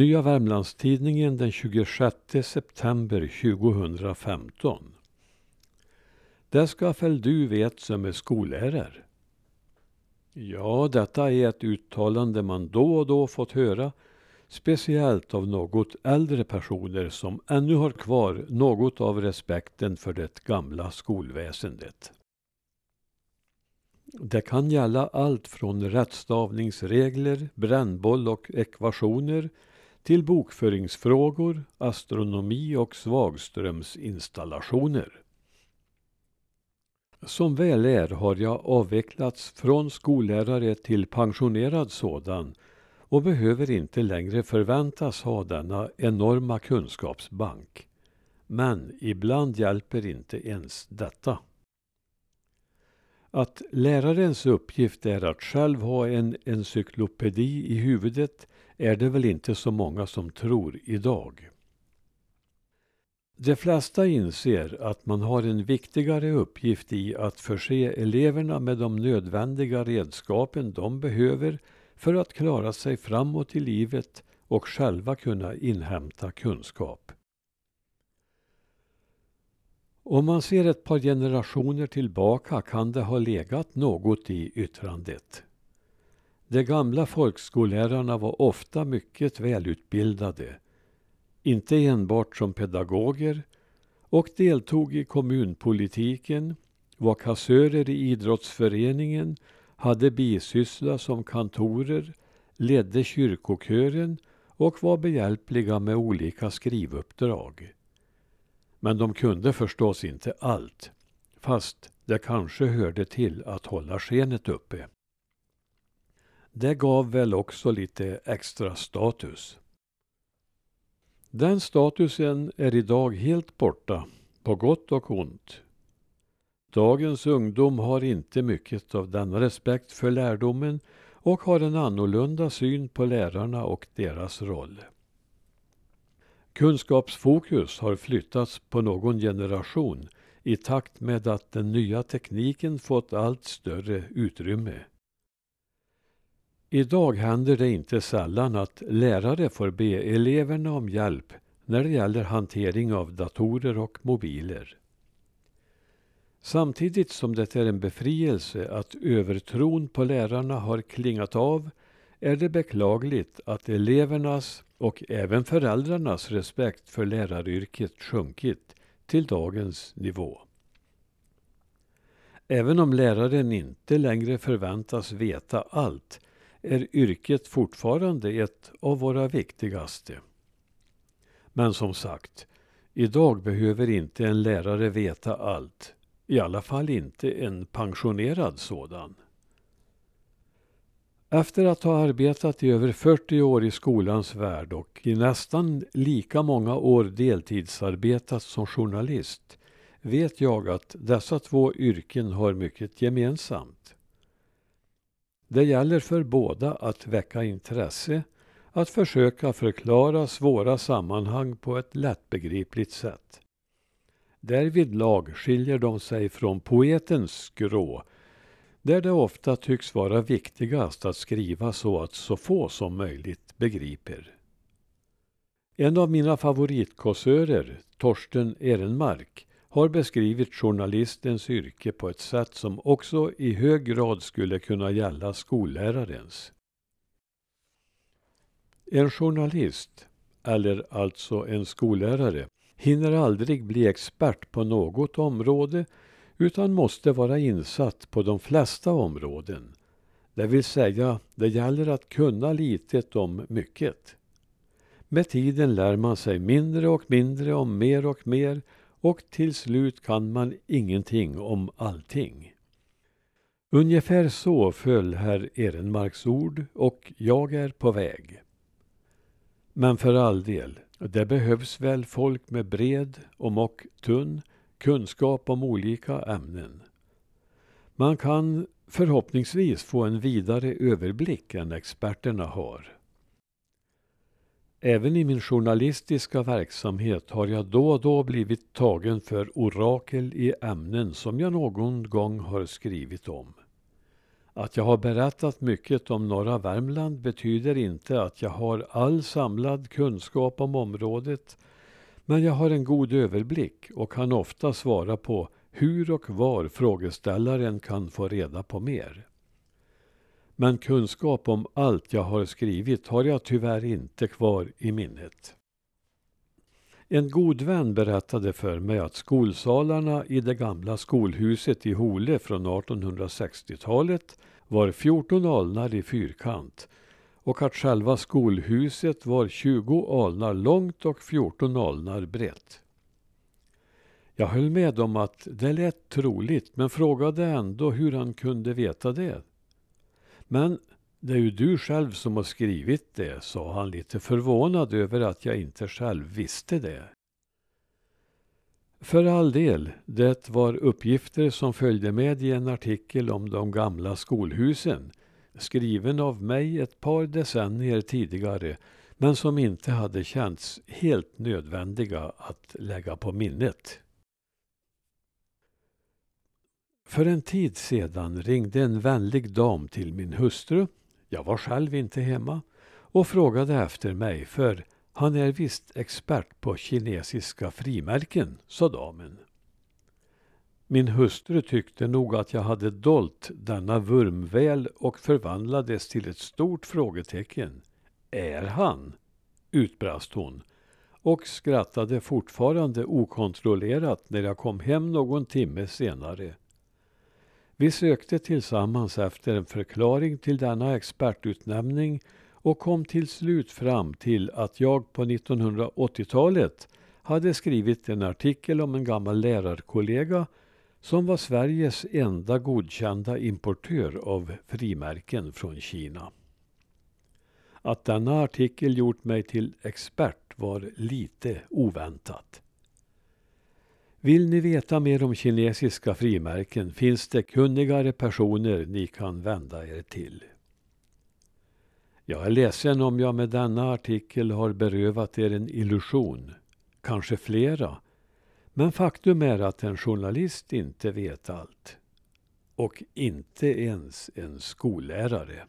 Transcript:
Nya Värmlandstidningen den 26 september 2015. Det ska väl du vet som är skollärare. Ja, detta är ett uttalande man då och då fått höra, speciellt av något äldre personer som ännu har kvar något av respekten för det gamla skolväsendet. Det kan gälla allt från rättstavningsregler, brännboll och ekvationer till bokföringsfrågor, astronomi och svagströmsinstallationer. Som väl är har jag avvecklats från skollärare till pensionerad sådan och behöver inte längre förväntas ha denna enorma kunskapsbank. Men ibland hjälper inte ens detta. Att lärarens uppgift är att själv ha en encyklopedi i huvudet är det väl inte så många som tror idag. De flesta inser att man har en viktigare uppgift i att förse eleverna med de nödvändiga redskapen de behöver för att klara sig framåt i livet och själva kunna inhämta kunskap. Om man ser ett par generationer tillbaka kan det ha legat något i yttrandet. De gamla folkskollärarna var ofta mycket välutbildade, inte enbart som pedagoger, och deltog i kommunpolitiken, var kassörer i idrottsföreningen, hade bisyssla som kantorer, ledde kyrkokören och var behjälpliga med olika skrivuppdrag. Men de kunde förstås inte allt, fast det kanske hörde till att hålla skenet uppe. Det gav väl också lite extra status. Den statusen är idag helt borta, på gott och ont. Dagens ungdom har inte mycket av denna respekt för lärdomen och har en annorlunda syn på lärarna och deras roll. Kunskapsfokus har flyttats på någon generation i takt med att den nya tekniken fått allt större utrymme. Idag händer det inte sällan att lärare får be eleverna om hjälp när det gäller hantering av datorer och mobiler. Samtidigt som det är en befrielse att övertron på lärarna har klingat av är det beklagligt att elevernas och även föräldrarnas respekt för läraryrket sjunkit till dagens nivå. Även om läraren inte längre förväntas veta allt är yrket fortfarande ett av våra viktigaste. Men som sagt, idag behöver inte en lärare veta allt. I alla fall inte en pensionerad sådan. Efter att ha arbetat i över 40 år i skolans värld och i nästan lika många år deltidsarbetat som journalist vet jag att dessa två yrken har mycket gemensamt. Det gäller för båda att väcka intresse, att försöka förklara svåra sammanhang på ett lättbegripligt sätt. Därvidlag skiljer de sig från poetens skrå, där det ofta tycks vara viktigast att skriva så att så få som möjligt begriper. En av mina favoritkåsörer, Torsten Ehrenmark, har beskrivit journalistens yrke på ett sätt som också i hög grad skulle kunna gälla skollärarens. En journalist, eller alltså en skollärare, hinner aldrig bli expert på något område utan måste vara insatt på de flesta områden. Det vill säga, det gäller att kunna litet om mycket. Med tiden lär man sig mindre och mindre om mer och mer och till slut kan man ingenting om allting. Ungefär så föll herr Ehrenmarks ord och jag är på väg. Men för all del, det behövs väl folk med bred och tunn kunskap om olika ämnen. Man kan förhoppningsvis få en vidare överblick än experterna har. Även i min journalistiska verksamhet har jag då och då blivit tagen för orakel i ämnen som jag någon gång har skrivit om. Att jag har berättat mycket om norra Värmland betyder inte att jag har all samlad kunskap om området. Men jag har en god överblick och kan ofta svara på hur och var frågeställaren kan få reda på mer. Men kunskap om allt jag har skrivit har jag tyvärr inte kvar i minnet. En god vän berättade för mig att skolsalarna i det gamla skolhuset i Hole från 1860-talet var 14 alnar i fyrkant och att själva skolhuset var 20 alnar långt och 14 alnar brett. Jag höll med om att det lät troligt men frågade ändå hur han kunde veta det. Men det är ju du själv som har skrivit det, sa han lite förvånad över att jag inte själv visste det. För all del, det var uppgifter som följde med i en artikel om de gamla skolhusen, skriven av mig ett par decennier tidigare, men som inte hade känts helt nödvändiga att lägga på minnet. För en tid sedan ringde en vänlig dam till min hustru, jag var själv inte hemma, och frågade efter mig, för han är visst expert på kinesiska frimärken, sa damen. Min hustru tyckte nog att jag hade dolt denna vurm väl och förvandlades till ett stort frågetecken. Är han? utbrast hon och skrattade fortfarande okontrollerat när jag kom hem någon timme senare. Vi sökte tillsammans efter en förklaring till denna expertutnämning och kom till slut fram till att jag på 1980-talet hade skrivit en artikel om en gammal lärarkollega som var Sveriges enda godkända importör av frimärken från Kina. Att denna artikel gjort mig till expert var lite oväntat. Vill ni veta mer om kinesiska frimärken finns det kunnigare personer ni kan vända er till. Jag är ledsen om jag med denna artikel har berövat er en illusion, kanske flera. Men faktum är att en journalist inte vet allt. Och inte ens en skollärare.